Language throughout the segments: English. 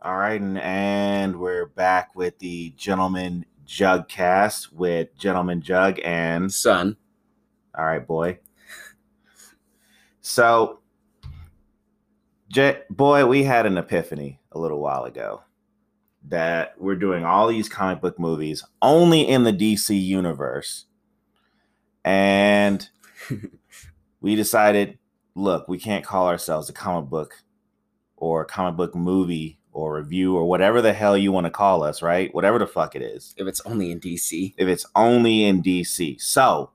All right, and, and we're back with the Gentleman Juggcast with Gentleman Jugg and Son. all right, boy. So, J- boy, we had an epiphany a little while ago that we're doing all these comic book movies only in the DC universe, and we decided, look, we can't call ourselves a comic book or a comic book movie or review or whatever the hell you want to call us, right? Whatever the fuck it is. If it's only in DC. If it's only in DC. So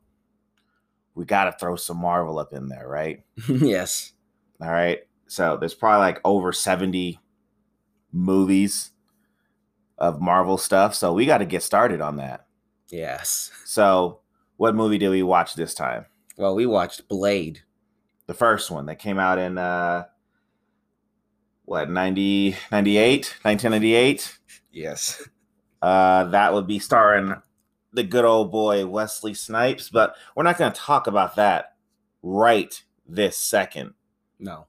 we got to throw some Marvel up in there, right? yes. All right. So there's probably like over 70 movies of Marvel stuff. So we got to get started on that. Yes. So what movie did we watch this time? Well, we watched Blade. The first one that came out in uh what 90 98 1998 Yes. uh that would be starring the good old boy Wesley Snipes but we're not going to talk about that right this second No.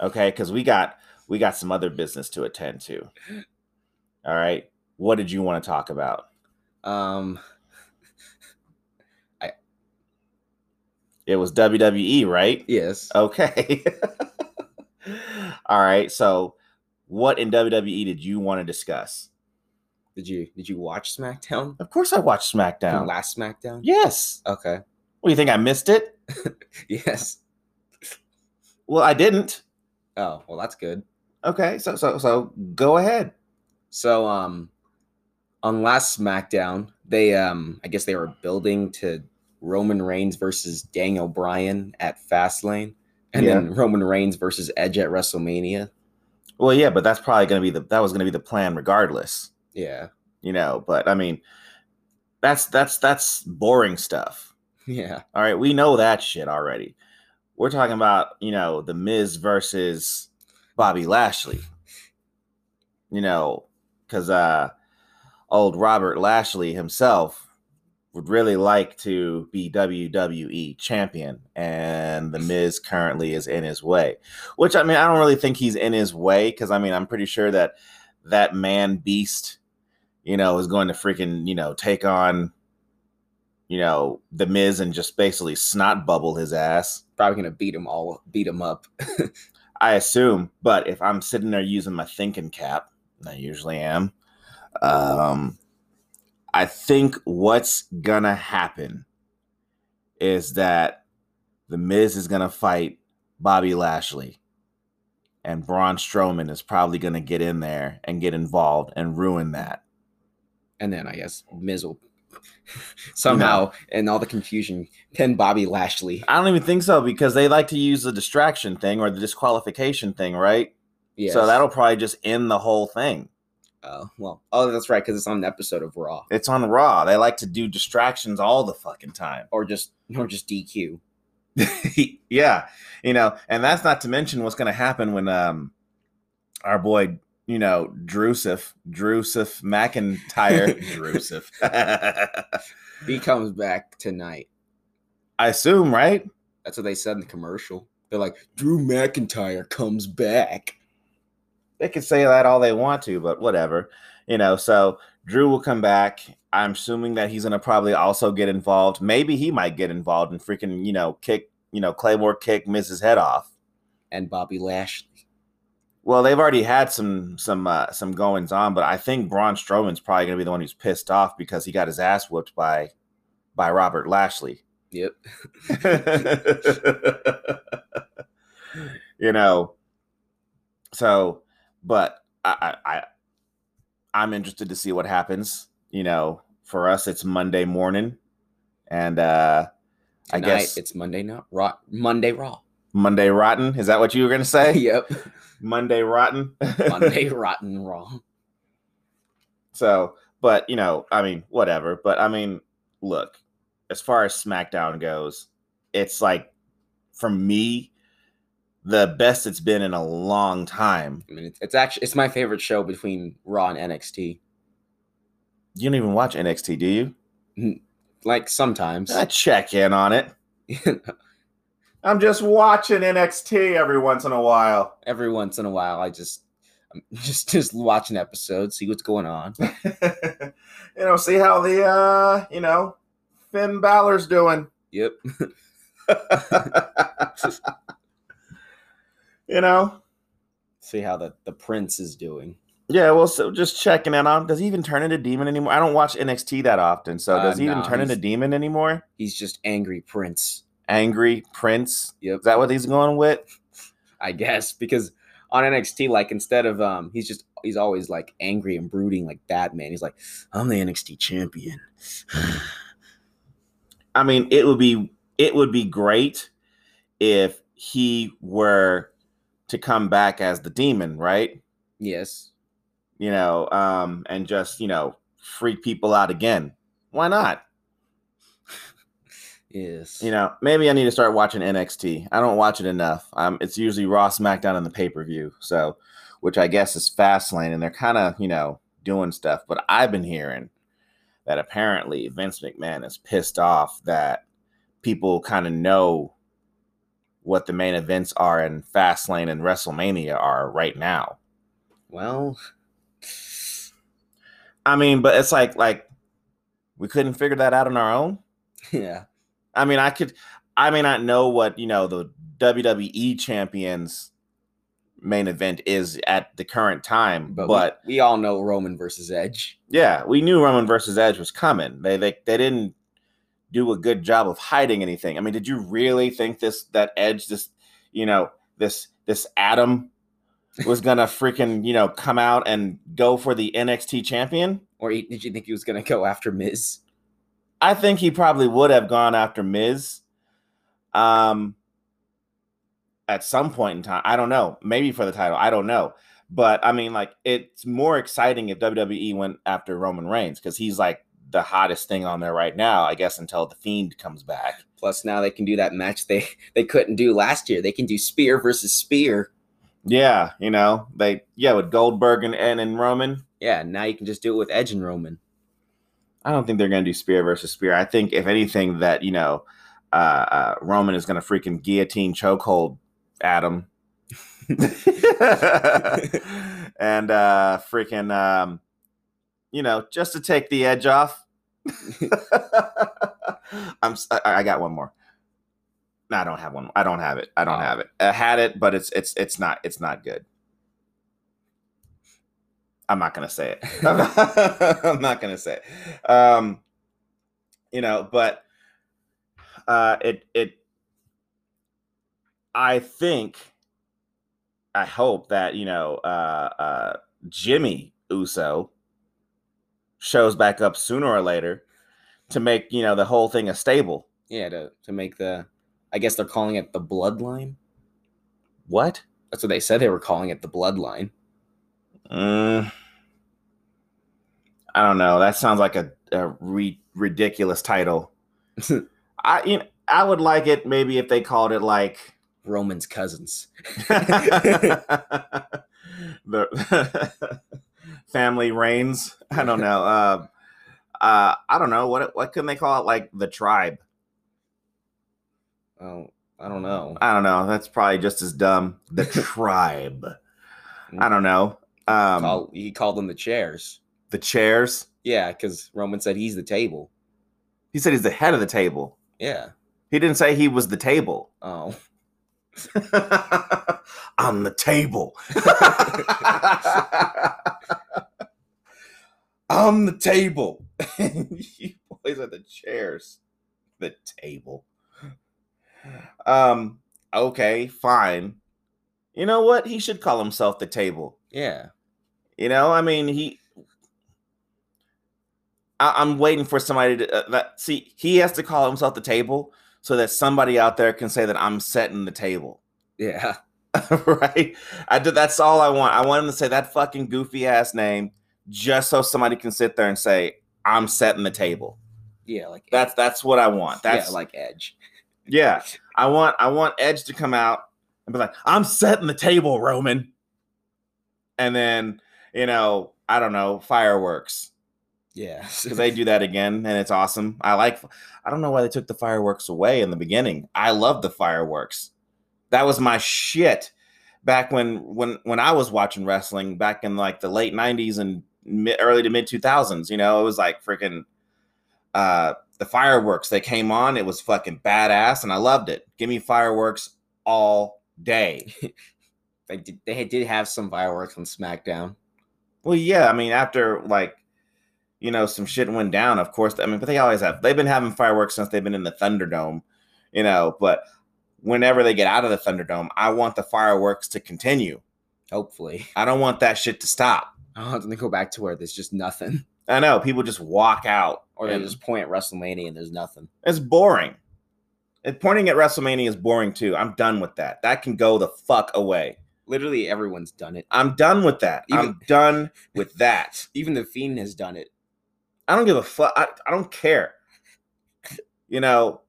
okay cuz we got we got some other business to attend to all right what did you want to talk about Um. I it was WWE right Yes. okay all right so what in WWE did you want to discuss Did you Did you watch SmackDown? of course I watched SmackDown last SmackDown. yes Okay. what do you think I missed it Yes. well I didn't Oh well, that's good. Okay, so so so go ahead. So um, on last SmackDown, they um, I guess they were building to Roman Reigns versus Daniel Bryan at Fastlane, and then Roman Reigns versus Edge at WrestleMania. Well, yeah, but that's probably gonna be the that was gonna be the plan regardless, Yeah. you know. But I mean, that's that's that's boring stuff. Yeah. All right, we know that shit already. We're talking about you know the Miz versus Bobby Lashley. You know, because uh, old Robert Lashley himself would really like to be WWE champion, and the Miz currently is in his way. Which I mean, I don't really think he's in his way because I mean, I'm pretty sure that that man beast, you know, is going to freaking you know take on, you know, the Miz and just basically snot bubble his ass. Probably gonna beat him all, beat him up. I assume, but if I'm sitting there using my thinking cap, I usually am, um, I think what's gonna happen is that the Miz is gonna fight Bobby Lashley, and Braun Strowman is probably gonna get in there and get involved and ruin that. and then I guess Miz will somehow, in all the confusion, pin Bobby Lashley. I don't even think so because they like to use the distraction thing or the disqualification thing, right? Yes. So that'll probably just end the whole thing. Oh well. Oh, that's right, because it's on an episode of Raw, It's on Raw. They like to do distractions all the fucking time. or just or just DQ. yeah, you know, and that's not to mention what's going to happen when um our boy, you know, Drusif, Drusif McIntyre, Drusif. He comes back tonight. I assume, right? That's what they said in the commercial. They're like, Drew McIntyre comes back. They can say that all they want to, but whatever. You know, so Drew will come back. I'm assuming that he's going to probably also get involved. Maybe he might get involved and freaking, you know, kick, you know, Claymore kick Miz's Head off. And Bobby Lashley. Well, they've already had some some uh, some goings on, but I think Braun Strowman's probably going to be the one who's pissed off because he got his ass whooped by by Robert Lashley. Yep. you know, so, but I, I, I, I'm interested to see what happens. You know, for us, it's Monday morning, and uh I guess it's Monday not Raw Monday Raw. Monday Rotten. Is that what you were going to say? yep. Monday Rotten. Monday Rotten Raw. So, but you know, I mean, whatever. But I mean, look, as far as SmackDown goes, it's like for me, the best it's been in a long time. I mean, it's, it's actually it's my favorite show between Raw and NXT. You don't even watch NXT, do you? Like sometimes. I check in on it. I'm just watching NXT every once in a while. Every once in a while, I just I'm just just watching episodes, see what's going on. you know, see how the uh, you know, Finn Balor's doing. Yep. You know, see how the the prince is doing. Yeah, well, so just checking in on. Does he even turn into demon anymore? I don't watch NXT that often, so Uh, does he even no, turn into he's- demon anymore? He's just angry prince. Angry Prince. Yep. Is that what he's going with? I guess because on NXT, like instead of um, he's just he's always like angry and brooding like Batman. He's like, I'm the NXT champion. I mean, it would be it would be great if he were to come back as the demon, right? yes. You know, um, and just you know freak people out again. Why not? Yes. You know, maybe I need to start watching NXT. I don't watch it enough. Um, it's usually Raw, SmackDown, and the pay per view. So, which I guess is Fastlane, and they're kind of you know doing stuff. But I've been hearing that apparently Vince McMahon is pissed off that people kind of know what the main events are in Fastlane and WrestleMania are right now. Well, I mean, but it's like like we couldn't figure that out on our own. yeah. I mean, I could, I may not know what you know the WWE champions main event is at the current time, But, but, we, we all know Roman versus Edge. yeah, we knew Roman versus Edge was coming. They they they didn't do a good job of hiding anything. I mean, did you really think this that Edge this you know this this Adam was gonna freaking you know come out and go for the NXT champion? Or he, did you think he was gonna go after Miz? I think he probably would have gone after Miz. Um, at some point in time, I don't know. Maybe for the title, I don't know. But I mean, like, it's more exciting if WWE went after Roman Reigns because he's like the hottest thing on there right now. I guess until the Fiend comes back. Plus, now they can do that match they they couldn't do last year. They can do spear versus spear. Yeah, you know they yeah with Goldberg and and, and Roman. Yeah, now you can just do it with Edge and Roman. I don't think they're going to do spear versus spear. I think if anything that you know, uh, uh Roman is going to freaking guillotine chokehold Adam, and uh freaking um, you know, just to take the edge off. I'm. I got one more. No, I don't have one. I don't have it. I don't Oh. have it. I had it, but it's it's it's not it's not good. I'm not gonna say it. I'm not, I'm not gonna say it. Um, you know, but uh, it it. I think, I hope that you know, uh, uh, Jimmy Uso shows back up sooner or later to make you know the whole thing a stable. Yeah, to to make the I guess they're calling it the bloodline. What? That's what they said they were calling it the bloodline. Mm, I don't know. That sounds like a, a re- ridiculous title. I you know, I would like it maybe if they called it like Roman's cousins. the family reigns. I don't know. Uh, uh, I don't know what what can they call it? Like the tribe. Oh, I don't know. I don't know. That's probably just as dumb. The tribe. I don't know. Um, Call, he called them the chairs. the chairs. Yeah, because Roman said he's the table. He said he's the head of the table. Yeah. He didn't say he was the table. Oh. on the table. On the table. you boys are the chairs. The table. Um, okay, fine. You know what? He should call himself the table. Yeah. You know, I mean, he. I, I'm waiting for somebody to uh, that. See, he has to call himself the table so that somebody out there can say that I'm setting the table. Yeah. right? I did. That's all I want. I want him to say that fucking goofy ass name, just so somebody can sit there and say, "I'm setting the table." Yeah, like That's that's what I want. That's yeah, like Edge. yeah. I want I want Edge to come out and be like, "I'm setting the table, Roman," and then you know, I don't know, fireworks Yeah. because they do that again, and it's awesome. I like. I don't know why they took the fireworks away in the beginning. I love the fireworks. That was my shit back when when when I was watching wrestling back in like the late '90s and mid, early to mid 2000s. You know, it was like freaking uh the fireworks they came on. It was fucking badass, and I loved it. Give me fireworks all day. They did, they did have some fireworks on SmackDown. Well, yeah, I mean, after like, you know, some shit went down, of course. I mean, but they always have. They've been having fireworks since they've been in the Thunderdome, you know. But whenever they get out of the Thunderdome, I want the fireworks to continue. Hopefully, I don't want that shit to stop. I don't want to go back to where there's just nothing, I know people just walk out, or they just point at WrestleMania and there's nothing. it's boring. And pointing at WrestleMania is boring too. I'm done with that. That can go the fuck away. Literally, everyone's done it. I'm done with that. I'm done with that. Even the Fiend has done it. I don't give a fuck. I, I don't care. You know,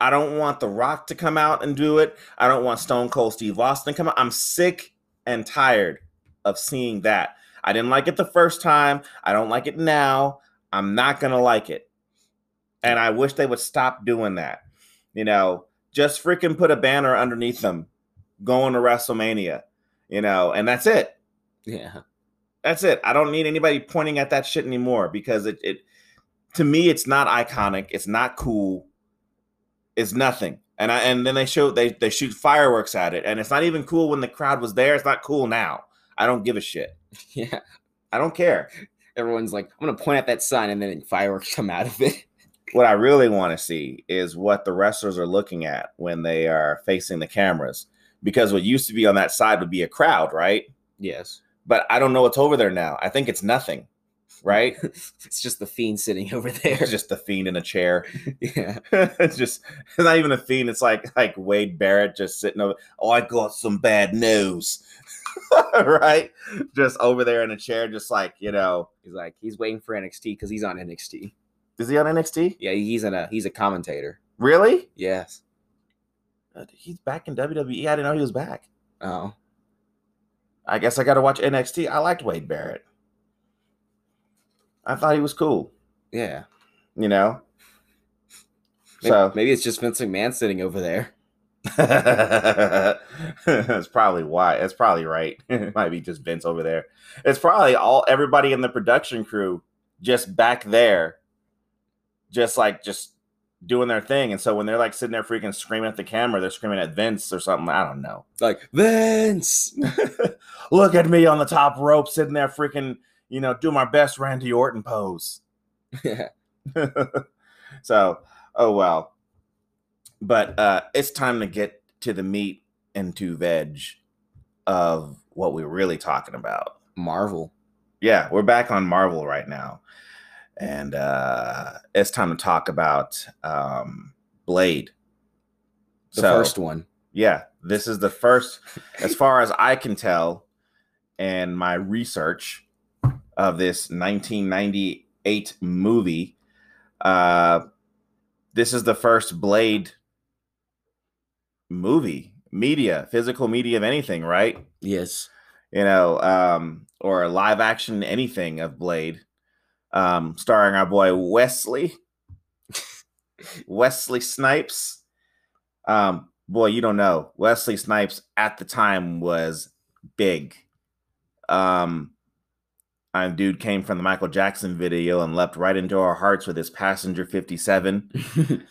I don't want The Rock to come out and do it. I don't want Stone Cold Steve Austin to come out. I'm sick and tired of seeing that. I didn't like it the first time. I don't like it now. I'm not going to like it. And I wish they would stop doing that. You know, just freaking put a banner underneath them going to WrestleMania, you know, and that's it. Yeah. That's it. I don't need anybody pointing at that shit anymore because it, it to me it's not iconic. It's not cool. It's nothing. And I and then they show they they shoot fireworks at it, and it's not even cool when the crowd was there. It's not cool now. I don't give a shit. Yeah. I don't care. Everyone's like, I'm gonna point at that sign and then fireworks come out of it. What I really want to see is what the wrestlers are looking at when they are facing the cameras. Because what used to be on that side would be a crowd, right? Yes. But I don't know what's over there now. I think it's nothing, right? it's just the Fiend sitting over there. It's just the fiend in a chair. yeah. it's just it's not even a fiend. It's like like Wade Barrett just sitting over. Oh, I got some bad news, right? Just over there in a chair, just like you know. He's like, he's waiting for NXT because he's on NXT. Is he on NXT? Yeah, he's in a he's a commentator. Really? Yes. Uh, He's back in WWE. I didn't know he was back. Oh. I guess I got to watch NXT. I liked Wade Barrett. I thought he was cool. Yeah. You know. Maybe, So maybe it's just Vince McMahon sitting over there. That's probably why. That's probably right. it might be just Vince over there. It's probably all everybody in the production crew just back there, just like just doing their thing. And so when they're like sitting there freaking screaming at the camera, they're screaming at Vince or something. I don't know. Like Vince. Look at me on the top rope, sitting there freaking, you know, do my best Randy Orton pose. yeah. so, oh well. But uh it's time to get to the meat and to veg of what we're really talking about. Marvel. Yeah, we're back on Marvel right now. And uh it's time to talk about um Blade. The So, first one. yeah, this is the first, as far as I can tell, and my research of this 1998 movie. Uh, this is the first Blade movie, media, physical media of anything, right? Yes. You know, um, or live action anything of Blade, um, starring our boy Wesley, Wesley Snipes. Um, boy, you don't know. Wesley Snipes at the time was big. Um, and dude came from the Michael Jackson video and leapt right into our hearts with his Passenger 57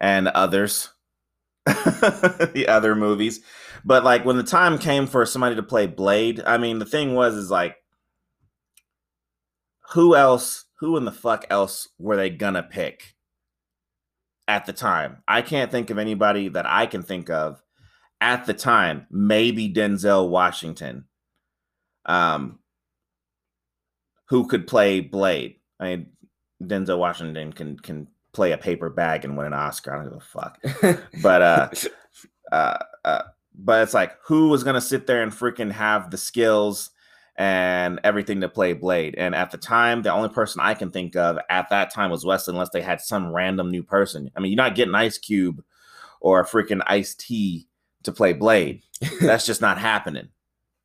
and others, the other movies. But like when the time came for somebody to play Blade, I mean, the thing was, is like, who else, who in the fuck else were they gonna pick at the time? I can't think of anybody that I can think of at the time. Maybe Denzel Washington, um, who could play Blade. I mean, Denzel Washington can can play a paper bag and win an Oscar. I don't give a fuck. But uh, uh, uh, but it's like who was gonna sit there and freaking have the skills and everything to play Blade? And at the time, the only person I can think of at that time was Wesley, unless they had some random new person. I mean, you're not getting Ice Cube or a freaking Ice T to play Blade. That's just not happening.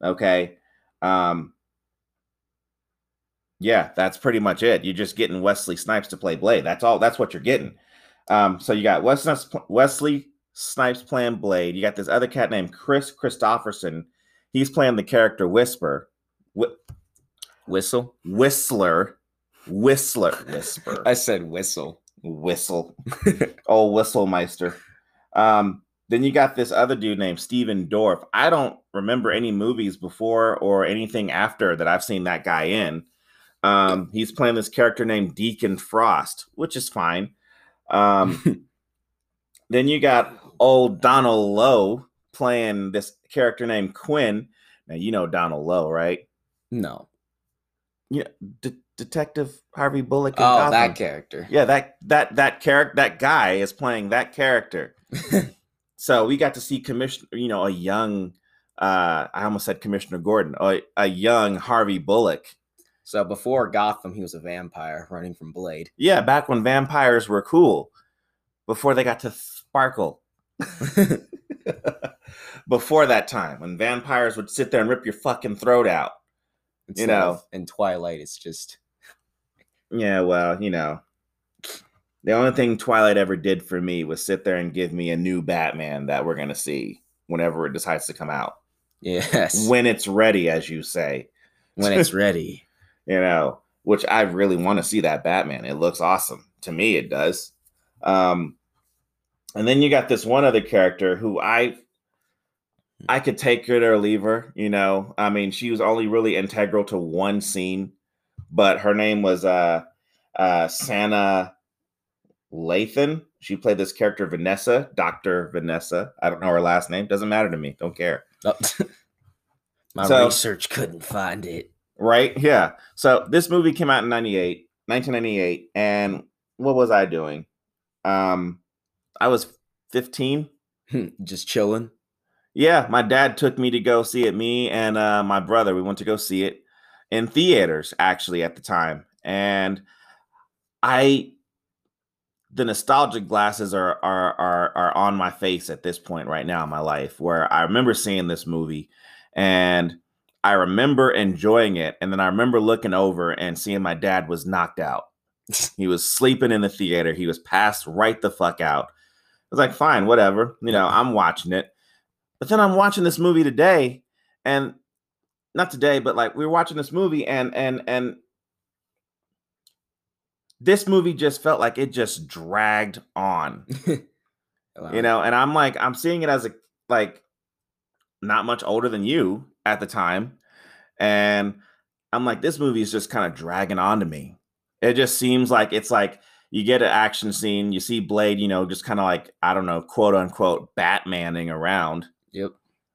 Okay. Um, yeah, that's pretty much it. You're just getting Wesley Snipes to play Blade. That's all. That's what you're getting. Um, so you got Wesley, Wesley Snipes playing Blade. You got this other cat named Kris Kristofferson. he's playing the character Whisper. Wh- Whistle. Whistler. Whistler. Whisper. I said whistle. Whistle. oh, Whistlemeister. Um, then you got this other dude named Stephen Dorff. I don't remember any movies before or anything after that I've seen that guy in. Um, he's playing this character named Deacon Frost, which is fine. Um, then you got old Donald Logue playing this character named Quinn. Now you know Donald Logue, right? no. Yeah, De- Detective Harvey Bullock. Oh, Gotham. that character. Yeah, that that that character, that guy is playing that character. so we got to see commissioner, you know, a young. uh I almost said Commissioner Gordon, a, a young Harvey Bullock. So before Gotham, he was a vampire running from Blade. Yeah, back when vampires were cool, before they got to sparkle. before that time, when vampires would sit there and rip your fucking throat out. Instead know. of- in Twilight, it's just Yeah, well, you know, the only thing Twilight ever did for me was sit there and give me a new Batman that we're gonna see whenever it decides to come out. yes. when it's ready, as you say, when it's ready. You know, which I really want to see that Batman. It looks awesome. To me, it does. Um, and then you got this one other character who I I could take her or leave her, you know. I mean, she was only really integral to one scene, but her name was uh uh Sanaa Lathan. She played this character Vanessa, Dr. Vanessa. I don't know her last name. Doesn't matter to me. Don't care. Oh. My So- research couldn't find it. Right? Yeah. So this movie came out in 98, 1998. And what was I doing? Um, I was 15. Just chilling. Yeah, my dad took me to go see it. Me and uh, my brother, we went to go see it in theaters actually at the time. And I, the nostalgic glasses are are are are on my face at this point right now in my life, where I remember seeing this movie, and I remember enjoying it, and then I remember looking over and seeing my dad was knocked out. he was sleeping in the theater. He was passed right the fuck out. I was like, fine, whatever. You know, I'm watching it. But then I'm watching this movie today, and not today, but like we were watching this movie, and and and this movie just felt like it just dragged on, Wow. you know. And I'm like, I'm seeing it as a like not much older than you at the time, and I'm like, this movie is just kind of dragging on to me. It just seems like it's like you get an action scene, you see Blade, you know, just kind of like I don't know, quote unquote, Batmaning around Yep.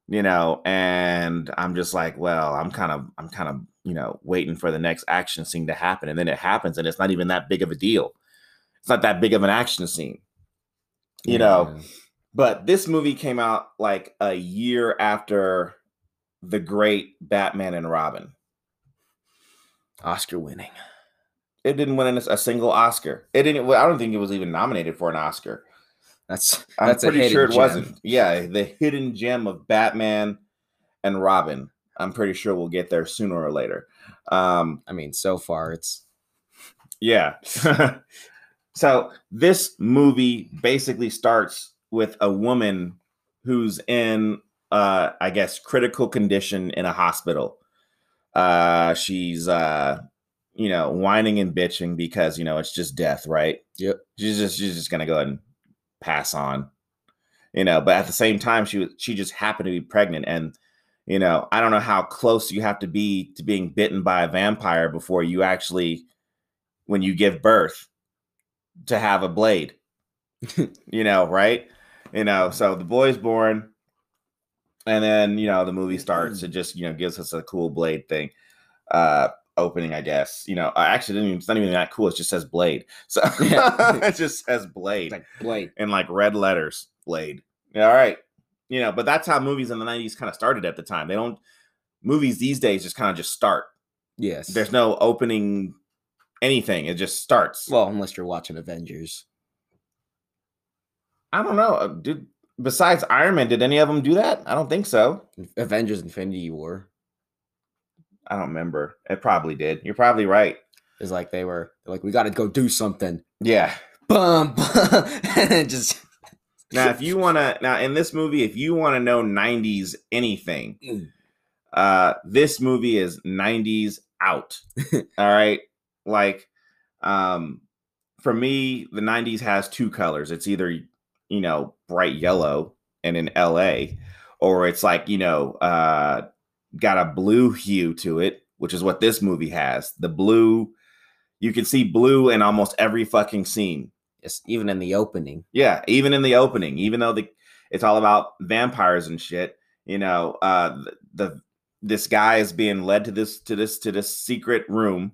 you know and i'm just like well i'm kind of i'm kind of you know waiting for the next action scene to happen and then it happens and it's not even that big of a deal it's not that big of an action scene you know but this movie came out like a year after the great batman and robin Oscar winning. it didn't win a single oscar it didn't i don't think it was even nominated for an oscar That's i'm that's a pretty sure it gem. wasn't yeah the hidden gem of batman and robin i'm pretty sure we'll get there sooner or later um I mean, so far it's Yeah. so this movie basically starts with a woman who's in uh I guess critical condition in a hospital. Uh she's uh you know whining and bitching because you know it's just death, right? Yep. She's just she's just gonna go ahead and pass on. You know, but at the same time she was she just happened to be pregnant and you know, I don't know how close you have to be to being bitten by a vampire before you actually when you give birth to have a blade. you know, right? You know, so the boy's born, and then you know the movie starts. It just you know gives us a cool blade thing, uh, opening, I guess. You know, I actually didn't. Even, it's not even that cool. It just says blade. So it just says blade it's like Blade. and like red letters, blade. Yeah, all right. You know, but that's how movies in the '90s kind of started at the time. They don't movies these days just kind of just start. Yes. There's no opening anything. It just starts. well, unless you're watching Avengers. I don't know. uh, Did besides Iron Man, did any of them do that? I don't think so. Avengers Infinity War I don't remember. It probably did. You're probably right. It's like they were like we got to go do something. Yeah. Bum, bum and just Now, if you want to, now in this movie, if you want to know '90s anything, Mm. Uh, this movie is 90s out. All right. Like, um, for me, the 90s has two colors. It's either, you know, bright yellow and in LA, or it's like, you know, uh, got a blue hue to it, which is what this movie has. The blue, you can see blue in almost every fucking scene. Yes, even in the opening. Yeah, even in the opening, even though the it's all about vampires and shit, you know, uh the, the this guy is being led to this to this to this secret room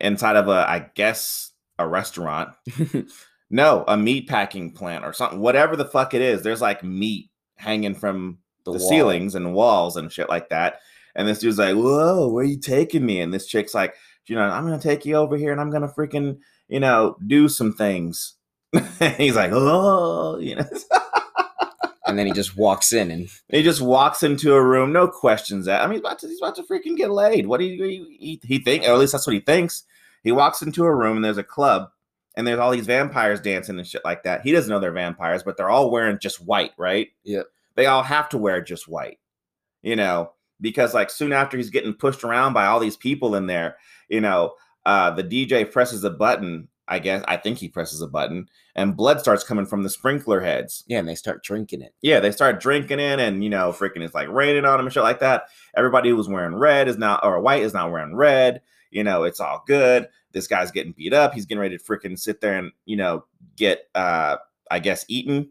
inside of a I guess a restaurant. no, a meat packing plant or something, whatever the fuck it is. There's like meat hanging from the, The ceilings and walls and shit like that. And this dude's like, "Whoa, where you taking me?" And this chick's like, "You know, I'm gonna take you over here, and I'm gonna freaking, you know, do some things." He's like, "Oh, you know." and then he just walks in and he just walks into a room, no questions. Asked. I mean, he's about to, he's about to freaking get laid. What do you he, he think? Or at least that's what he thinks. He walks into a room and there's a club and there's all these vampires dancing and shit like that. He doesn't know they're vampires, but they're all wearing just white, right? Yep. They all have to wear just white, you know, because like soon after he's getting pushed around by all these people in there, you know, uh, the DJ presses a button. I guess I think he presses a button and blood starts coming from the sprinkler heads. yeah, and they start drinking it. Yeah, they start drinking it, and you know, freaking it's like raining on them and shit like that. Everybody who was wearing red is now, or white is not wearing red. You know, it's all good. This guy's getting beat up. He's getting ready to freaking sit there and you know get, uh I guess, eaten.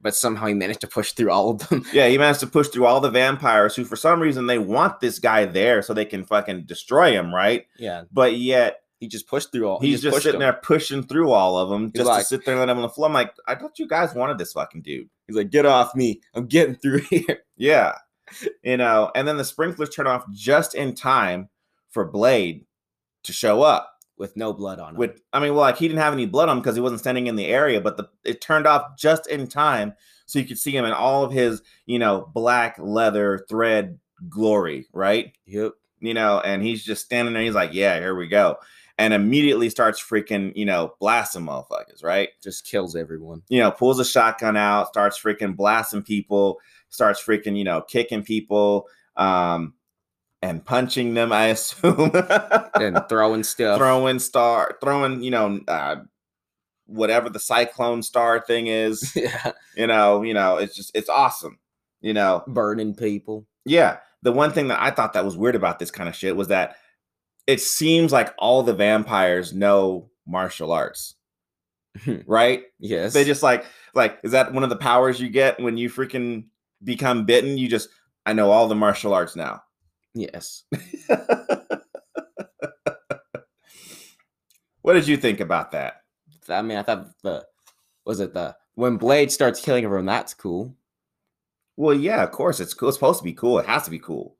But somehow he managed to push through all of them. Yeah, he managed to push through all the vampires who, for some reason, they want this guy there so they can fucking destroy him, right? Yeah, But yet he just pushed through all. he he's just, pushed sitting them. there pushing through all of them He's just like- to sit there and let him on the floor. I'm like, I thought you guys wanted this fucking dude. He's like, "Get off me! I'm getting through here." Yeah. You know, and then the sprinklers turn off just in time for Blade to show up. With no blood on him. With I mean, well, like he didn't have any blood on him because he wasn't standing in the area, but the it turned off just in time so you could see him in all of his, you know, black leather thread glory, right? yep. You know, and he's just standing there, he's like, Yeah, here we go. And immediately starts freaking, you know, blasting motherfuckers, right? Just kills everyone. you know, pulls a shotgun out, starts freaking blasting people, starts freaking, you know, kicking people, um, and punching them, I assume. and throwing stuff. throwing star, throwing, you know, uh, whatever the cyclone star thing is, yeah, you know, you know, it's just it's awesome. You know, burning people. yeah. The one thing that I thought that was weird about this kind of shit was that it seems like all the vampires know martial arts, right? Yes. They just like like is that one of the powers you get when you freaking become bitten? You just I know all the martial arts now. Yes. what did you think about that? I mean, I thought the was it the when Blade starts killing everyone. That's cool. Well, yeah, of course it's cool. It's supposed to be cool. It has to be cool.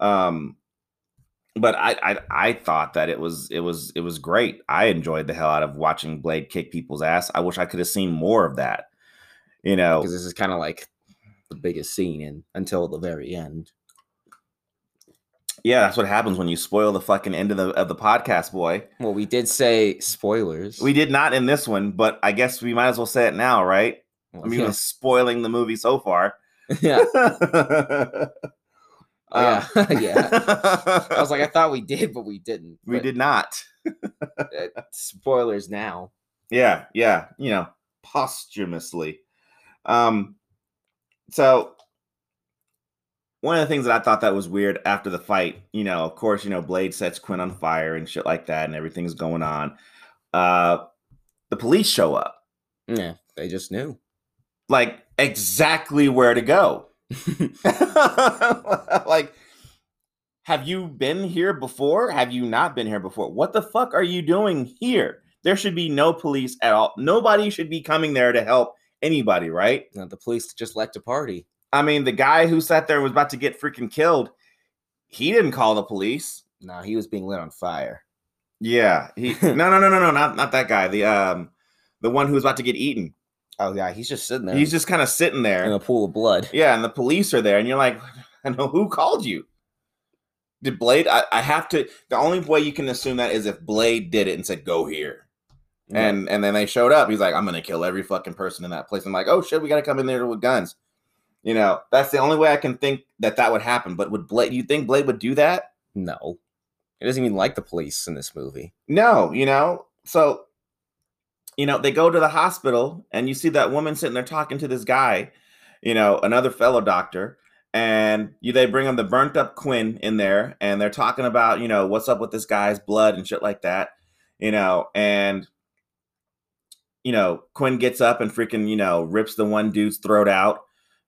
Um but I, I I thought that it was it was it was great. I enjoyed the hell out of watching Blade kick people's ass. I wish I could have seen more of that. You know, because this is kind of like the biggest scene until the very end. Yeah, that's what happens when you spoil the fucking end of the of the podcast, boy. Well, we did say spoilers. We did not in this one, but I guess we might as well say it now, right? Well, I mean, yeah. we're spoiling the movie so far. yeah, Uh, yeah, yeah. I was like, I thought we did, but we didn't. we But, did not. uh, spoilers now. Yeah, yeah, you know, posthumously. Um, so one of the things that I thought that was weird after the fight, you know, of course, you know, Blade sets Quinn on fire and shit like that, and everything's going on. Uh, the police show up, Yeah, they just knew. like exactly where to go. like, have you been here before? Have you not been here before? What the fuck are you doing here? There should be no police at all. Nobody should be coming there to help anybody, right? Now, the police just liked to party. I mean, the guy who sat there and was about to get freaking killed, he didn't call the police. No, he was being lit on fire. Yeah, he no no no no no not not that guy. The um the one who was about to get eaten. Oh yeah, he's just sitting there. He's just kind of sitting there. in a pool of blood. Yeah, and the police are there, and you're like, I know who called you. Did Blade? I, I have to. The only way you can assume that is if Blade did it and said, "Go here," and and then they showed up. He's like, "I'm gonna kill every fucking person in that place." I'm like, "Oh shit, we gotta come in there with guns." You know, that's the only way I can think that that would happen. But would Blade? You think Blade would do that? No, he doesn't even like the police in this movie. No, you know. So, you know, they go to the hospital, and you see that woman sitting there talking to this guy, you know, another fellow doctor, and you they bring him the burnt up Quinn in there, and they're talking about, you know, what's up with this guy's blood and shit like that, you know, and you know, Quinn gets up and freaking, you know, rips the one dude's throat out,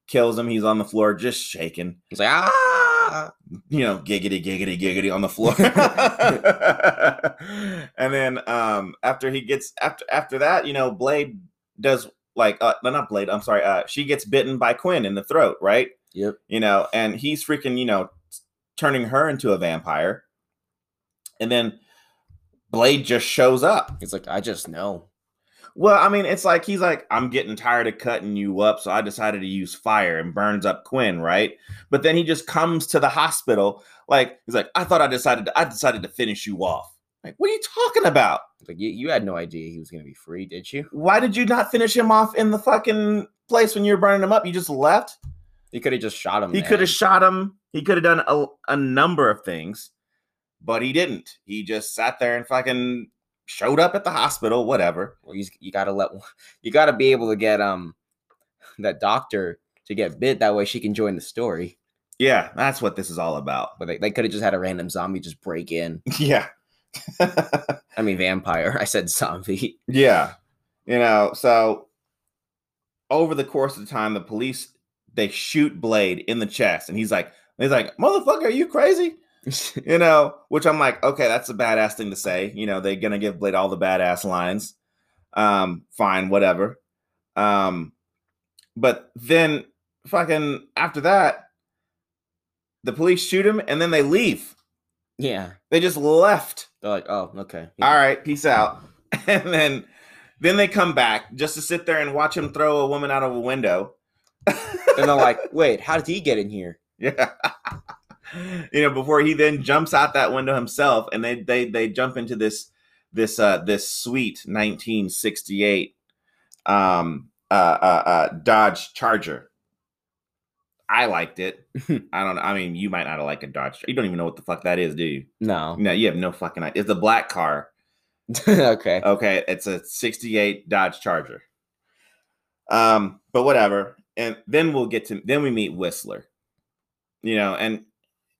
kills him. He's on the floor just shaking. He's like, ah, You know, giggity, giggity, giggity on the floor. and then um after he gets after after that, you know, Blade does like uh no not Blade, I'm sorry, uh she gets bitten by Quinn in the throat, right? yep. You know, and he's freaking, you know, turning her into a vampire. And then Blade just shows up. He's like, I just know. Well, I mean, it's like he's like, I'm getting tired of cutting you up, so I decided to use fire and burns up Quinn, right? But then he just comes to the hospital, like he's like, I thought I decided to, I decided to finish you off. Like, what are you talking about? Like you, you had no idea he was gonna be free, did you? Why did you not finish him off in the fucking place when you were burning him up? You just left. He could have just shot him. He could have shot him. He could have done a, a number of things, but he didn't. He just sat there and fucking showed up at the hospital, whatever. Well, you, you gotta let you gotta be able to get um that doctor to get bit that way she can join the story. Yeah, that's what this is all about. But they, they could have just had a random zombie just break in. Yeah. I mean vampire. I said zombie. Yeah. You know, so over the course of the time, the police they shoot Blade in the chest, and he's like, he's like, motherfucker, are you crazy? You know, which I'm like, okay, that's a badass thing to say. You know, they're gonna give Blade all the badass lines. Um, fine, whatever. Um, but then fucking after that, the police shoot him and then they leave. yeah. They just left. They're like, oh, okay. all right, peace out. And then then they come back just to sit there and watch him throw a woman out of a window. And they're like, wait, how did he get in here? Yeah. You know, before he then jumps out that window himself and they they they jump into this this uh this sweet 1968 um uh uh, uh Dodge Charger. I liked it. I don't know. I mean, you might not like a Dodge. You don't even know what the fuck that is, do you? No. No, you have no fucking idea. It's a black car. okay. Okay, it's a 68 Dodge Charger. Um, but whatever. And then we'll get to then we meet Whistler. You know, and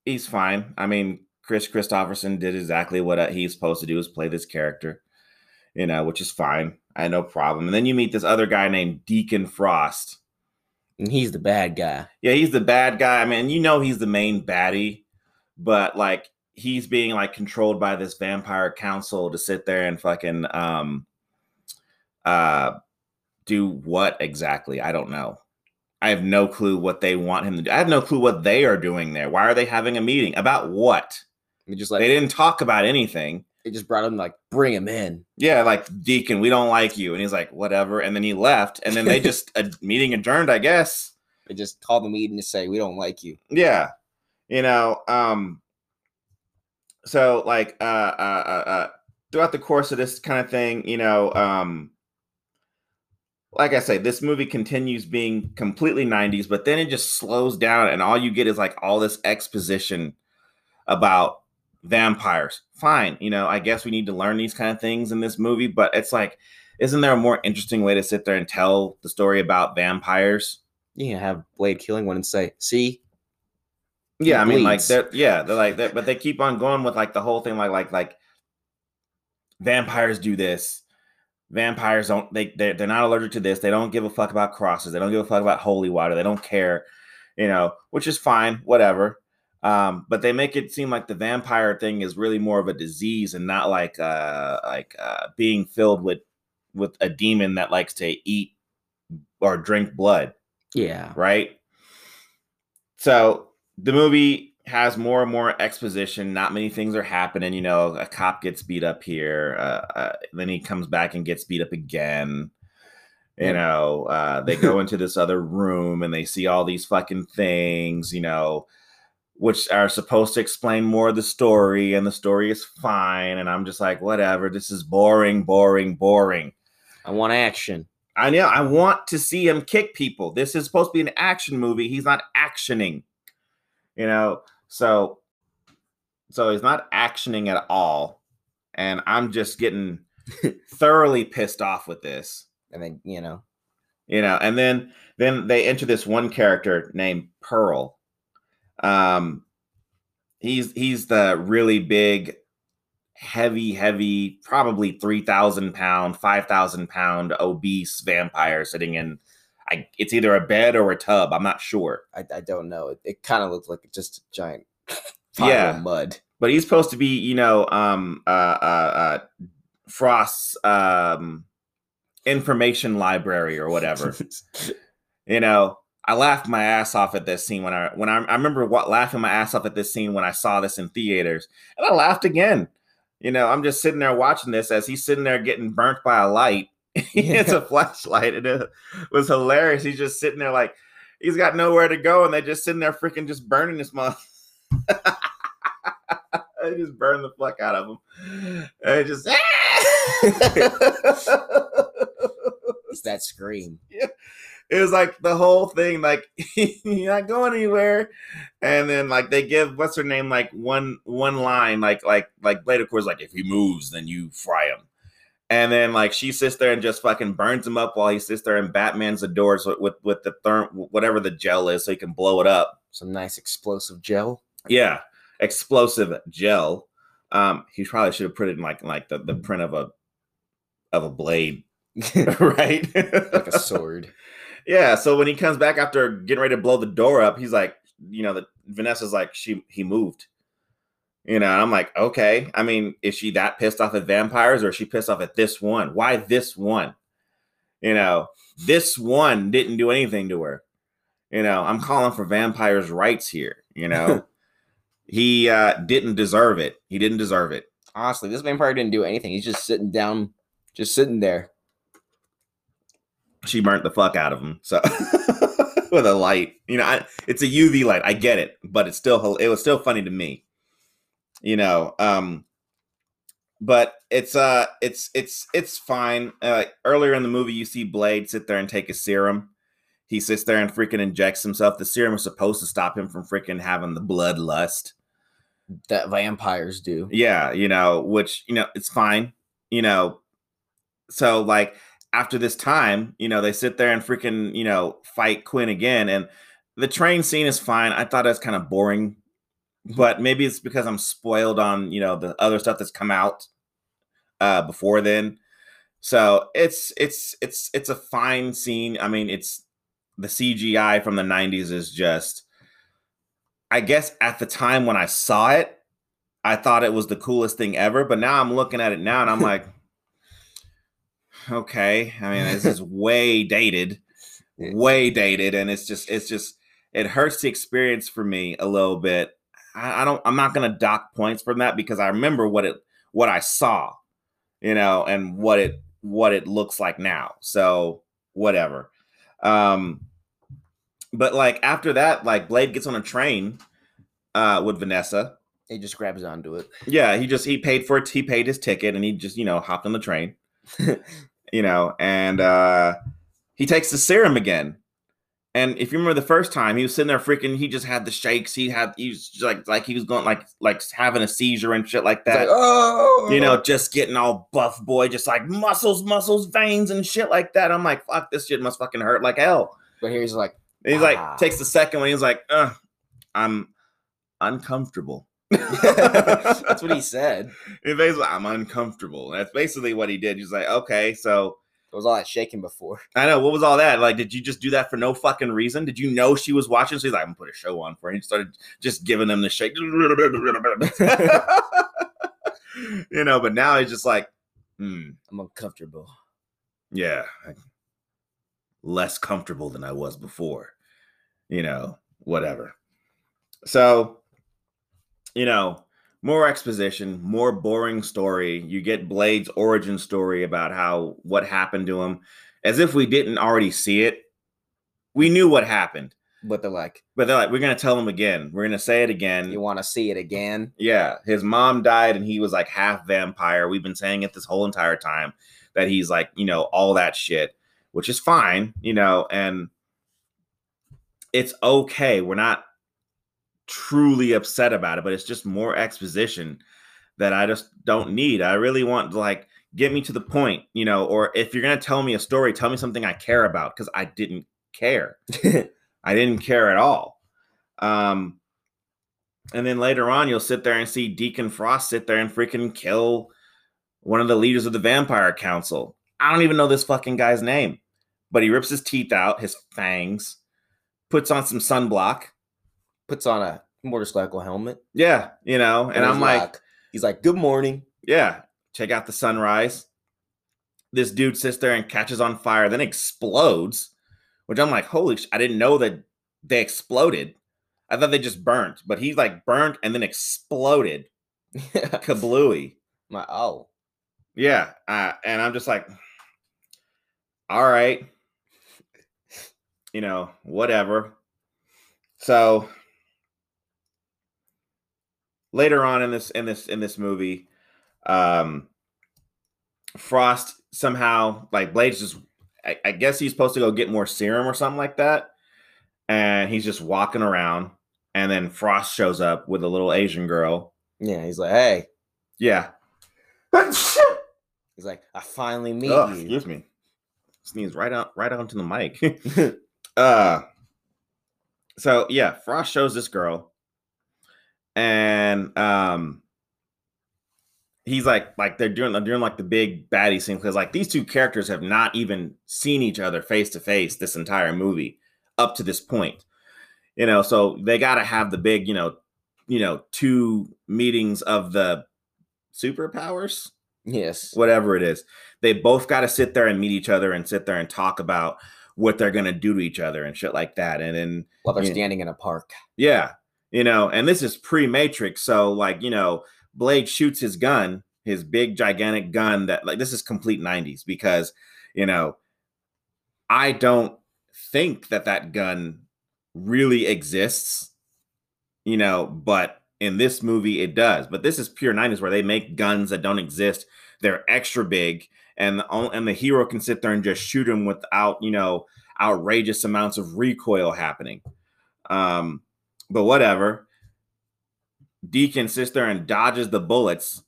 he's fine. I mean, Kris Kristofferson did exactly what uh, he's supposed to do is play this character. You know, which is fine. I had no problem. And then you meet this other guy named Deacon Frost. And he's the bad guy. Yeah, he's the bad guy. I mean, you know he's the main baddie, but like he's being like controlled by this vampire council to sit there and fucking um uh do what exactly? I don't know. I have no clue what they want him to do. I have no clue what they are doing there. Why are they having a meeting? About what? We just like they didn't talk about anything. they just brought him like bring him in. Yeah, like Deacon, we don't like you. And he's like, whatever. And then he left. And then they just a meeting adjourned, I guess. They just called the meeting to say we don't like you. yeah you know um so like uh uh uh, uh throughout the course of this kind of thing you know um like i say this movie continues being completely 90s but then it just slows down and all you get is like all this exposition about vampires fine you know i guess we need to learn these kind of things in this movie but it's like isn't there a more interesting way to sit there and tell the story about vampires You can have Blade killing one and say, see, Yeah, I mean, like bleeds. they're yeah, they're like that, but they keep on going with like the whole thing, like like like vampires do this. Vampires don't they they're, they're not allergic to this. They don't give a fuck about crosses. They don't give a fuck about holy water. They don't care, you know, which is fine, whatever. Um, but they make it seem like the vampire thing is really more of a disease and not like uh like uh being filled with with a demon that likes to eat or drink blood yeah, right? So the movie has more and more exposition. Not many things are happening. You know, a cop gets beat up here, uh, uh, then he comes back and gets beat up again. You know, uh, they go into this other room and they see all these fucking things. You know, which are supposed to explain more of the story, and the story is fine. And I'm just like, whatever. This is boring, boring, boring. I want action. I know. I want to see him kick people. This is supposed to be an action movie. He's not actioning. You know, so so he's not actioning at all. And I'm just getting thoroughly pissed off with this. And then, you know, You know, and then then they enter this one character named Pearl. Um he's he's the really big heavy, heavy, probably 3,000 pound, 5,000 pound obese vampire sitting in, I, it's either a bed or a tub. I'm not sure. I, I don't know. It, it kind of looks like just a giant pile Yeah. of mud. But he's supposed to be, you know, um, uh, uh, uh, Frost's um, information library or whatever. you know, I laughed my ass off at this scene when I when I, I remember what laughing my ass off at this scene when I saw this in theaters, and I laughed again. You know, I'm just sitting there watching this as he's sitting there getting burnt by a light. it's a flashlight, and it was hilarious. He's just sitting there like he's got nowhere to go, and they just sitting there freaking just burning this mother. they just burn the fuck out of him. And it just It's that scream. it was like the whole thing, like you're not going anywhere. And then like they give what's her name like one one line, like like like Blade of course, like if he moves, then you fry him. And then like she sits there and just fucking burns him up while he sits there and Batman's the doors with with, with the therm whatever the gel is, so he can blow it up. Some nice explosive gel. Yeah, explosive gel. Um, he probably should have put it in like like the, the print of a of a blade, right? like a sword. Yeah. So when he comes back after getting ready to blow the door up, he's like, you know, the Vanessa's like, she he moved. You know, and I'm like, okay. I mean, is she that pissed off at vampires or is she pissed off at this one? Why this one? You know, this one didn't do anything to her. You know, I'm calling for vampires' rights here. You know, he uh didn't deserve it. He didn't deserve it. Honestly, this vampire didn't do anything. He's just sitting down, just sitting there. she burnt the fuck out of him. So with a light, you know, I, it's a UV light. I get it, but it's still it was still funny to me. You know, um but it's uh it's it's it's fine. Uh earlier in the movie you see Blade sit there and take a serum. He sits there and freaking injects himself. The serum is supposed to stop him from freaking having the bloodlust. That vampires do. Yeah, you know, which, you know, it's fine. You know, so like after this time, you know, they sit there and freaking, you know, fight Quinn again. And the train scene is fine. I thought it was kind of boring, but maybe it's because I'm spoiled on, you know, the other stuff that's come out uh before then. So it's it's it's it's a fine scene. I mean, it's the CGI from the 90s is just I guess at the time when I saw it, I thought it was the coolest thing ever. But now I'm looking at it now and I'm like, okay. I mean, this is way dated, way dated, and it's just it's just it hurts the experience for me a little bit. I, I don't. I'm not gonna dock points from that because I remember what it what I saw, you know, and what it what it looks like now. So whatever. Um, but like after that, like Blade gets on a train uh with Vanessa. He just grabs onto it. Yeah, he just he paid for it. He paid his ticket and he just you know hopped on the train. you know, and uh he takes the serum again. And if you remember the first time, he was sitting there freaking. He just had the shakes. He had he was just like like he was going like like having a seizure and shit like that. like, oh, you know, just getting all buff boy, just like muscles, muscles, veins, and shit like that. I'm like, fuck, this shit must fucking hurt like hell. But here's like, And he's Ah. like, takes the second one. He's like, uh, I'm uncomfortable. that's what he said. He basically, I'm uncomfortable. That's basically what he did. He's like, okay, so Was all that shaking before. I know what was all that. Like, did you just do that for no fucking reason? Did you know she was watching? So he's like, I'm gonna put a show on for her. And he started just giving them the shake. you know, but now he's just like, hmm, I'm uncomfortable. yeah, less comfortable than I was before. You know, whatever. So, you know, more exposition, more boring story. You get Blade's origin story about how what happened to him, as if we didn't already see it. We knew what happened, But they're like, but they're like, we're gonna tell him again. We're gonna say it again. you want to see it again? Yeah, his mom died and he was like half vampire. We've been saying it this whole entire time that he's like, you know, all that shit. which is fine, you know, and it's okay. We're not truly upset about it, but it's just more exposition that I just don't need. I really want to like get me to the point, you know, or if you're going to tell me a story, tell me something I care about because I didn't care. I didn't care at all. Um, and then later on, you'll sit there and see Deacon Frost sit there and freaking kill one of the leaders of the Vampire Council. I don't even know this fucking guy's name, but he rips his teeth out, his fangs, puts on some sunblock, Puts on a motorcycle helmet. yeah, you know, and I'm he's like, he's like, "Good morning." yeah, check out the sunrise. This dude sits there and catches on fire, then explodes, which I'm like, holy sh! I didn't know that they exploded. I thought they just burnt, but he like burnt and then exploded. Kablooey. My oh, Yeah. Uh, and I'm just like, all right. You know, whatever. So later on in this in this in this movie, um Frost somehow like Blade's just I, I guess he's supposed to go get more serum or something like that. And he's just walking around, and then Frost shows up with a little Asian girl. yeah. He's like, "Hey." Yeah. He's like, "I finally meet you." excuse me. Sneeze right out right onto the mic. uh so yeah, Frost shows this girl and um he's like like they're doing they're doing like the big baddie scene because like these two characters have not even seen each other face to face this entire movie up to this point. You know, so they got to have the big, you know, you know, two meetings of the superpowers Yes. whatever it is. They both got to sit there and meet each other and sit there and talk about what they're going to do to each other and shit like that. And then, While they're standing in a park. yeah, you know, and this is pre Matrix. So, like, you know, Blade shoots his gun, his big, gigantic gun that, like, this is complete 90s because, you know, I don't think that that gun really exists, you know, but in this movie it does. But this is pure 90s where they make guns that don't exist. They're extra big and the, and the hero can sit there and just shoot him without, you know, outrageous amounts of recoil happening. Um but whatever. Deacon sits there and dodges the bullets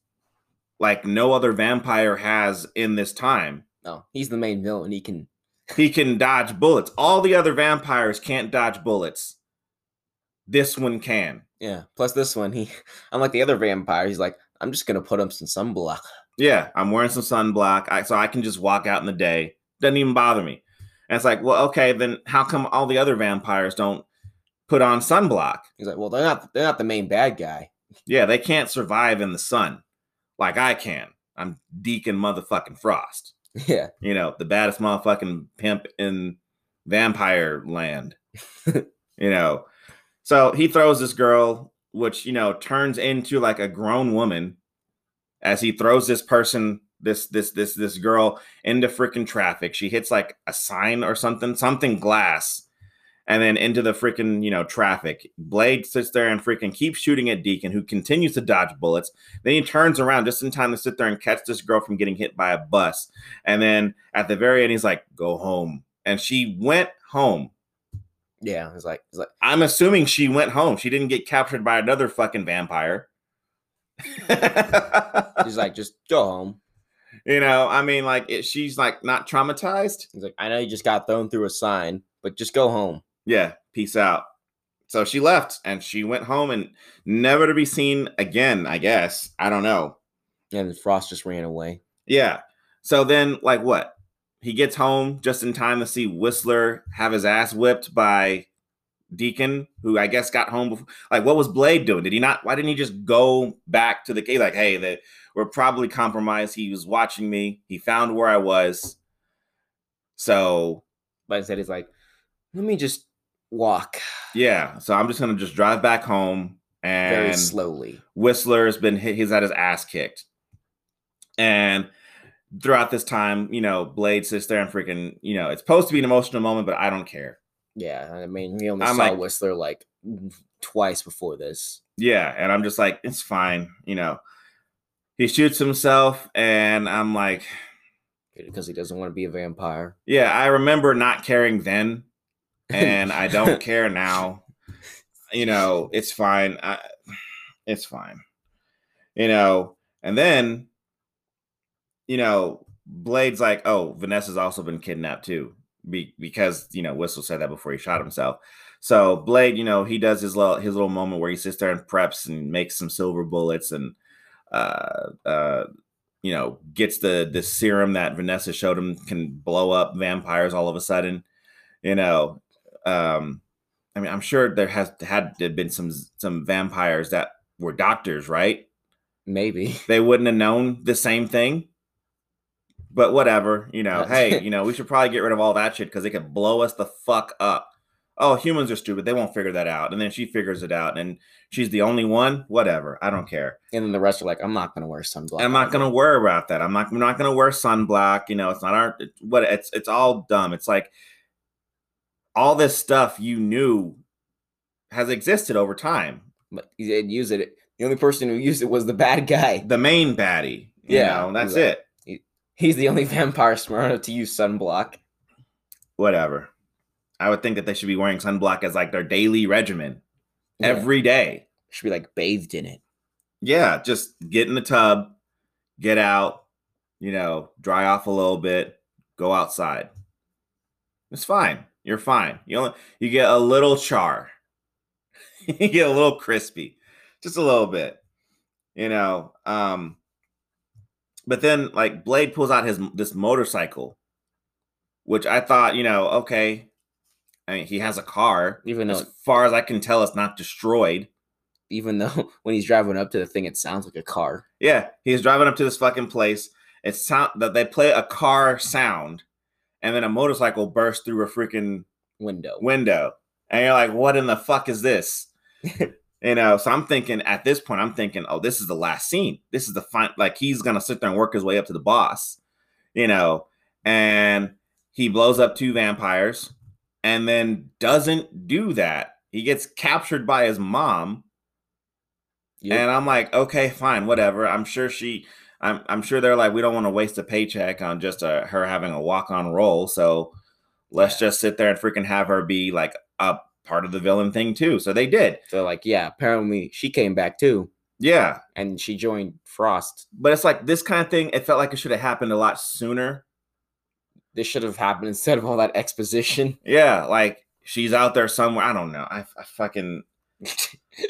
like no other vampire has in this time. No, he's the main villain. He can. He can dodge bullets. All the other vampires can't dodge bullets. This one can. Yeah. Plus this one, he, unlike the other vampire, he's like, "I'm just gonna put him some sunblock." Yeah, I'm wearing some sunblock, I, so I can just walk out in the day. Doesn't even bother me. And it's like, well, okay, then how come all the other vampires don't put on sunblock? He's like, "Well, they're not. They're not the main bad guy." Yeah, they can't survive in the sun like I can. I'm Deacon motherfucking Frost. Yeah. You know, the baddest motherfucking pimp in vampire land. you know. So he throws this girl, which, you know, turns into like a grown woman as he throws this person, this this this this girl into freaking traffic. She hits like a sign or something, something glass, and then into the freaking, you know, traffic. Blade sits there and freaking keeps shooting at Deacon, who continues to dodge bullets. Then he turns around just in time to sit there and catch this girl from getting hit by a bus. And then at the very end, he's like, go home. And she went home. Yeah. He's like, he's like, I'm assuming she went home. She didn't get captured by another fucking vampire. he's like, just go home. you know, I mean, like, it, she's like not traumatized. He's like, I know you just got thrown through a sign, but just go home. Yeah, peace out. So she left and she went home and never to be seen again, I guess. I don't know. And Frost just ran away. Yeah. So then, like, what? He gets home just in time to see Whistler have his ass whipped by Deacon, who I guess got home before. Like, what was Blade doing? Did he not? Why didn't he just go back to the cave? Like, hey, that we're probably compromised. He was watching me. He found where I was. So But instead, he's like, let me just walk yeah. So I'm just gonna just drive back home very and slowly. Whistler's been hit, he's had his ass kicked. And throughout this time, you know, Blade sits there and freaking, you know, it's supposed to be an emotional moment, but I don't care. Yeah. I mean, we only I'm saw like- Whistler like twice before this. Yeah. And I'm just like, it's fine, you know. He shoots himself, and I'm like, because he doesn't want to be a vampire. Yeah, I remember not caring then, and I don't care now. You know, it's fine. I, it's fine. You know, and then, you know, Blade's like, oh, Vanessa's also been kidnapped too, be, because you know Whistle said that before he shot himself. So Blade, you know, he does his little his little moment where he sits there and preps and makes some silver bullets and uh uh you know gets the the serum that Vanessa showed him can blow up vampires all of a sudden. You know, um I mean, I'm sure there has had been some some vampires that were doctors, right? Maybe they wouldn't have known the same thing. But whatever, you know. hey, you know, we should probably get rid of all that shit because it could blow us the fuck up oh, humans are stupid. They won't figure that out. And then she figures it out and she's the only one. Whatever. I don't care. And then the rest are like, I'm not going to wear sunblock. I'm not going to worry about that. I'm not, I'm not going to wear sunblock. You know, it's not our, what it's, it's all dumb. It's like all this stuff you knew has existed over time. But you didn't use it. The only person who used it was the bad guy. The main baddie. yeah. Know, that's it. he's the only vampire smart enough to use sunblock. Whatever. I would think that they should be wearing sunblock as like their daily regimen yeah. every day. Should be like bathed in it. Yeah, just get in the tub, get out, you know, dry off a little bit, go outside. It's fine. You're fine. You only you get a little char. you get a little crispy. Just a little bit. You know, um but then like Blade pulls out his this motorcycle which I thought, you know, okay, I mean, he has a car. Even though, as far as I can tell, it's not destroyed. Even though when he's driving up to the thing, it sounds like a car. Yeah, he's driving up to this fucking place. It's sound that they play a car sound, and then a motorcycle bursts through a freaking window. Window, and you're like, "What in the fuck is this?" you know. So I'm thinking at this point, I'm thinking, "Oh, this is the last scene. This is the fine. Like he's gonna sit there and work his way up to the boss." You know, and he blows up two vampires and then doesn't do that. He gets captured by his mom. Yep. And I'm like, okay, fine, whatever. I'm sure she I'm I'm sure they're like, we don't want to waste a paycheck on just a, uh, her having a walk-on role. So let's just sit there and freaking have her be like a part of the villain thing too. So they did. So like, yeah, apparently she came back too. Yeah. And she joined Frost. But it's like this kind of thing, it felt like it should have happened a lot sooner this should have happened instead of all that exposition. Yeah, like she's out there somewhere. I don't know. I, I fucking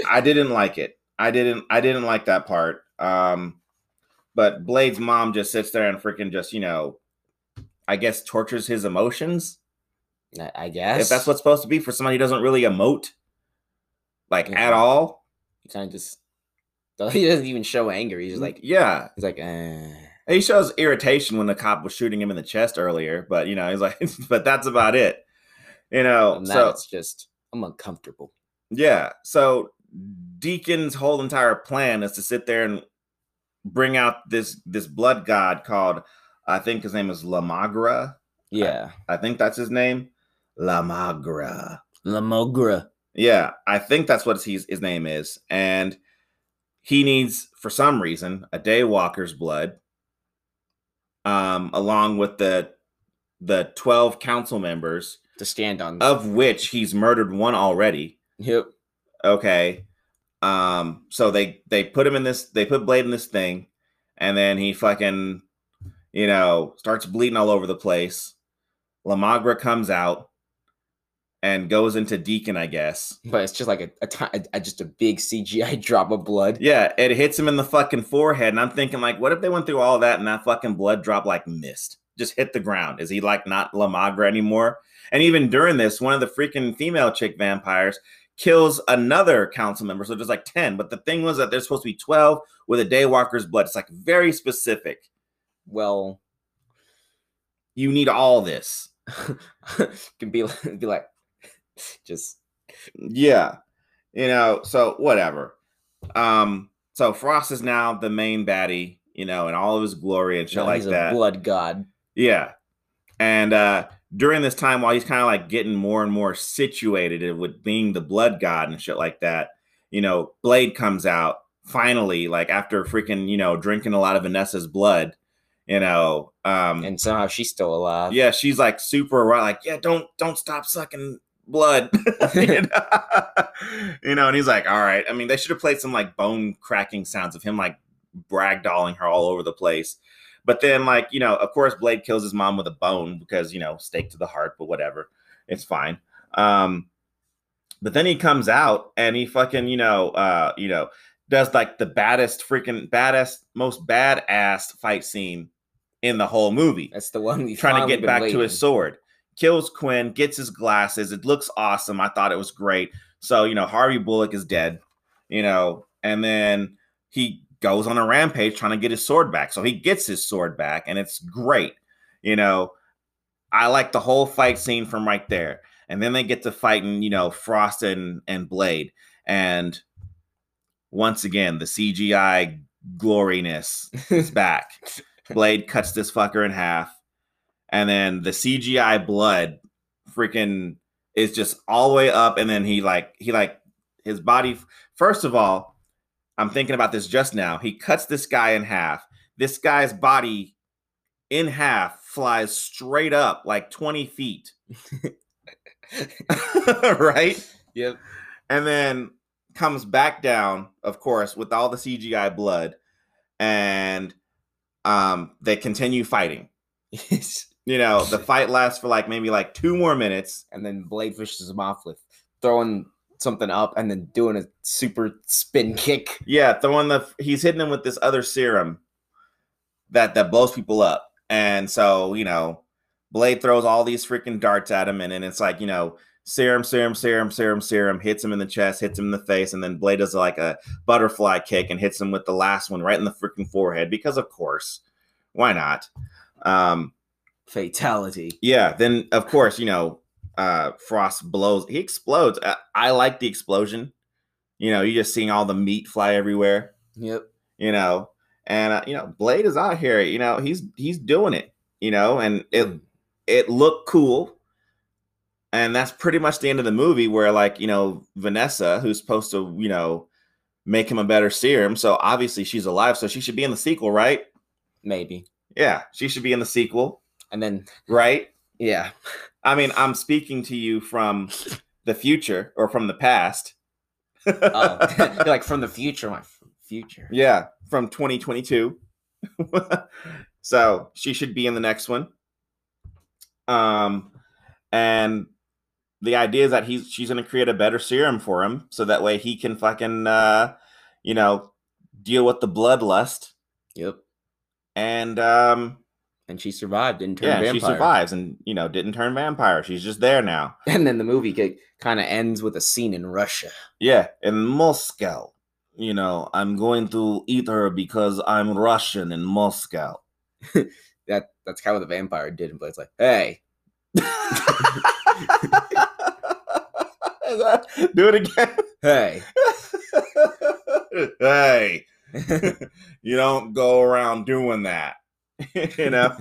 I didn't like it. I didn't I didn't like that part. Um but Blade's mom just sits there and freaking just, you know, I guess tortures his emotions. I guess. If that's what's supposed to be for somebody who doesn't really emote like yeah. at all. He kind of just he doesn't even show anger. He's just like Yeah. He's like, eh. He shows irritation when the cop was shooting him in the chest earlier, but you know, he's like, but that's about it. You know, so it's just I'm uncomfortable. Yeah. So Deacon's whole entire plan is to sit there and bring out this this blood god called I think his name is La Magra. Yeah. I, I think that's his name. La Magra. Lamagra. Yeah, I think that's what his his name is. And he needs, for some reason, a daywalker's blood um, along with the the 12 council members to stand on of which he's murdered one already yep okay um so they they put him in this they put blade in this thing and then he fucking you know starts bleeding all over the place La Magra comes out and goes into Deacon, I guess. But it's just like a, a, a, just a big CGI drop of blood. Yeah, it hits him in the fucking forehead, and I'm thinking like, what if they went through all that and that fucking blood drop like missed, just hit the ground? Is he like not La Magra anymore? And even during this, one of the freaking female chick vampires kills another council member, so there's like ten. But the thing was that there's supposed to be twelve with a Daywalker's blood. It's like very specific. Well, you need all this. can be be like just yeah, you know. So whatever. Um. So Frost is now the main baddie, you know, in all of his glory and shit like that. blood god. Yeah. And uh during this time, while he's kind of like getting more and more situated with being the blood god and shit like that, you know, Blade comes out finally, like after freaking, you know, drinking a lot of Vanessa's blood, You know, um, and somehow she's still alive. yeah, she's like super right, like, yeah, don't don't stop sucking blood. you, know? You know, and he's like, all right. I mean, they should have played some like bone cracking sounds of him like bragdolling her all over the place. But then, like, you know, of course, Blade kills his mom with a bone because, you know, stake to the heart, but whatever. It's fine. Um, but then he comes out and he fucking, you know, uh, you know, does like the baddest freaking baddest, most badass fight scene in the whole movie That's the one we trying to get back to his sword. Kills Quinn, gets his glasses. It looks awesome. I thought it was great. So, you know, Harvey Bullock is dead, you know, and then he goes on a rampage trying to get his sword back. So he gets his sword back, and it's great. You know, I like the whole fight scene from right there. And then they get to fighting, you know, Frost and, and Blade. And once again, the CGI gloriness is back. Blade cuts this fucker in half, and then the CGI blood freaking is just all the way up, and then he like he like his body. First of all, I'm thinking about this just now. He cuts this guy in half. This guy's body in half flies straight up like 20 feet. right? Yep. and then comes back down, of course, with all the CGI blood, and um, they continue fighting. You know, the fight lasts for like maybe like two more minutes. and then Blade fishes him off with throwing something up and then doing a super spin kick. Yeah, throwing the he's hitting him with this other serum that that blows people up, and so you know, Blade throws all these freaking darts at him, and then it's like you know. Serum, serum, serum, serum, serum hits him in the chest, hits him in the face, and then Blade does like a butterfly kick and hits him with the last one right in the freaking forehead because, of course, why not? Um, Fatality. yeah, then of course, you know, uh Frost blows, he explodes. I, I like the explosion. You know, you're just seeing all the meat fly everywhere, Yep. you know, and uh, you know, Blade is out here, you know, he's he's doing it, you know, and it it looked cool. And that's pretty much the end of the movie where like, you know, Vanessa, who's supposed to, you know, make him a better serum. So obviously she's alive, so she should be in the sequel, right? Maybe. Yeah, she should be in the sequel, And then right? yeah. I mean, I'm speaking to you from the future or from the past. Oh, like from the future, my future. yeah, from 2022. so she should be in the next one. Um, and the idea is that he's she's gonna create a better serum for him, so that way he can fucking uh, you know, deal with the bloodlust. Yep. And um, And she survived, didn't turn yeah, vampire. she survives, and you know, didn't turn vampire. She's just there now. And then the movie kind of ends with a scene in Russia. Yeah, in Moscow. You know, I'm going to eat her because I'm Russian in Moscow. That that's kind of what the vampire did. And Blade's like, hey, Do it again. hey. hey, you don't go around doing that. you know.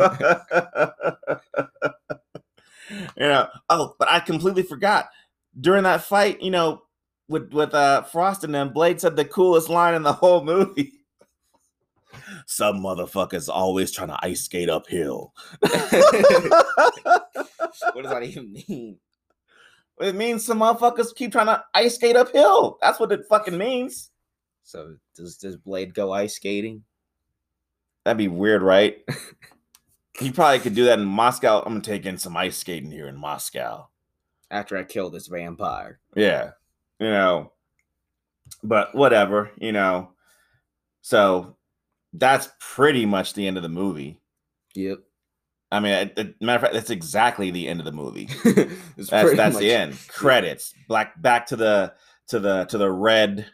you know. Oh, but I completely forgot. During that fight, you know, with with uh Frost and them, Blade said the coolest line in the whole movie. Some motherfuckers always trying to ice skate uphill. what does that even mean? It means some motherfuckers keep trying to ice skate uphill. That's what it fucking means. So does does Blade go ice skating? That'd be weird, right? he probably could do that in Moscow. I'm gonna take in some ice skating here in Moscow. After I kill this vampire. Yeah, you know, but whatever, you know. So that's pretty much the end of the movie. Yep. I mean, matter of fact, that's exactly the end of the movie. That's that's much- the end. Credits. Black back to the to the to the red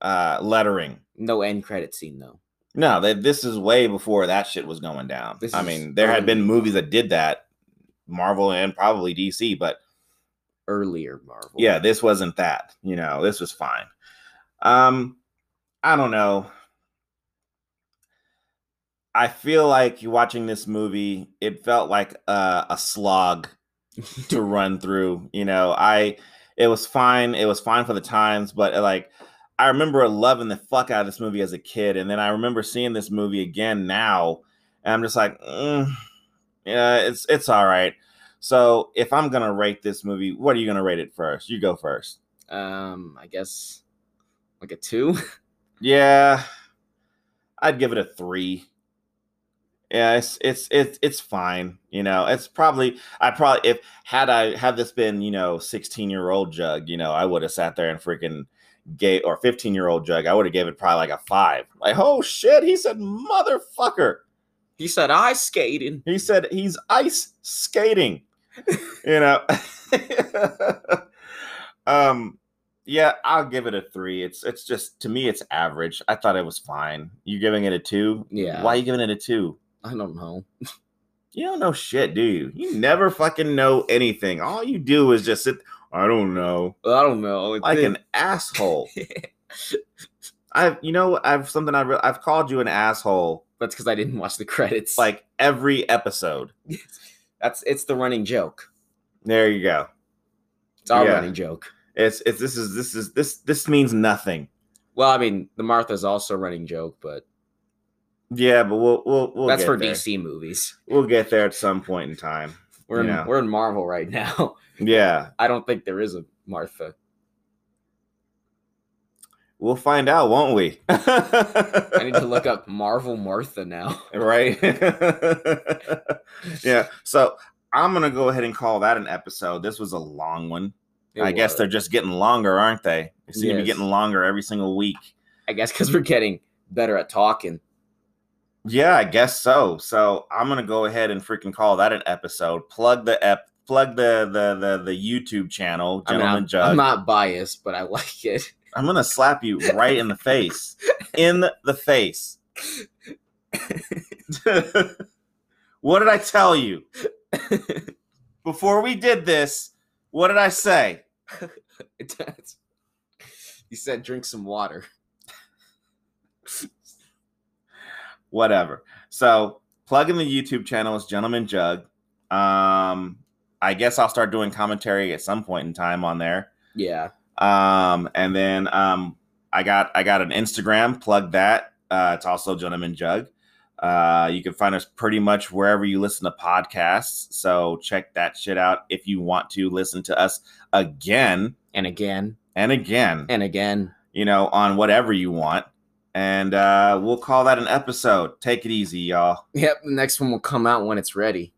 uh lettering. No end credit scene though. No, they, this is way before that shit was going down. This I mean, there had been movies that did that, Marvel and probably DC, but Earlier Marvel. yeah, this wasn't that. You know, this was fine. Um, I don't know. I feel like you watching this movie, it felt like a, a slog to run through. You know, I it was fine. It was fine for the times, but like I remember loving the fuck out of this movie as a kid, and then I remember seeing this movie again now, and I'm just like, mm, yeah, it's it's all right. So if I'm gonna rate this movie, what are you gonna rate it first? You go first. Um, I guess like a two. Yeah, I'd give it a three. Yeah, it's it's it's it's fine. You know, it's probably I probably if had I had this been you know sixteen year old Jugg, you know, I would have sat there and freaking gave or fifteen year old Jugg, I would have gave it probably like a five. Like, oh shit, he said motherfucker. He said ice skating. He said he's ice skating. you know. um yeah, I'll give it a three. It's it's just to me it's average. I thought it was fine. You giving it a two? Yeah. Why are you giving it a two? I don't know. You don't know shit, do you? You never fucking know anything. All you do is just sit. I don't know, I don't know. like an asshole. I've, you know, I've something I re- I've called you an asshole That's because I didn't watch the credits. like every episode. that's it's the running joke. There you go. It's our Yeah. running joke. It's it's this is this is this this means nothing. Well, I mean, the Martha's also a running joke, but Yeah, but we'll we'll we'll that's get for there. DC movies. We'll get there at some point in time. We're in Yeah. we're in Marvel right now. Yeah, I don't think there is a Martha. we'll find out, won't we? I need to look up Marvel Martha now. right? yeah. So I'm gonna go ahead and call that an episode. This was a long one. It I guess they're just getting longer, aren't they? They seem to be getting longer every single week. I guess because we're getting better at talking. Yeah, I guess so. So I'm gonna go ahead and freaking call that an episode. Plug the ep, plug the the the, the YouTube channel, I mean, Gentleman I'm, Jugg. I'm not biased, but I like it. I'm gonna slap you right in the face. In the face. what did I tell you? Before we did this, what did I say? You said drink some water. Whatever. So plug in the YouTube channel is Gentleman Jugg. Um, I guess I'll start doing commentary at some point in time on there. Yeah. Um, and then um, I got I got an Instagram. Plug that. Uh, it's also Gentleman Jugg. Uh, you can find us pretty much wherever you listen to podcasts. So check that shit out if you want to listen to us again And again. and again. And again. You know, on whatever you want. And uh, we'll call that an episode. Take it easy, y'all. Yep. The next one will come out when it's ready.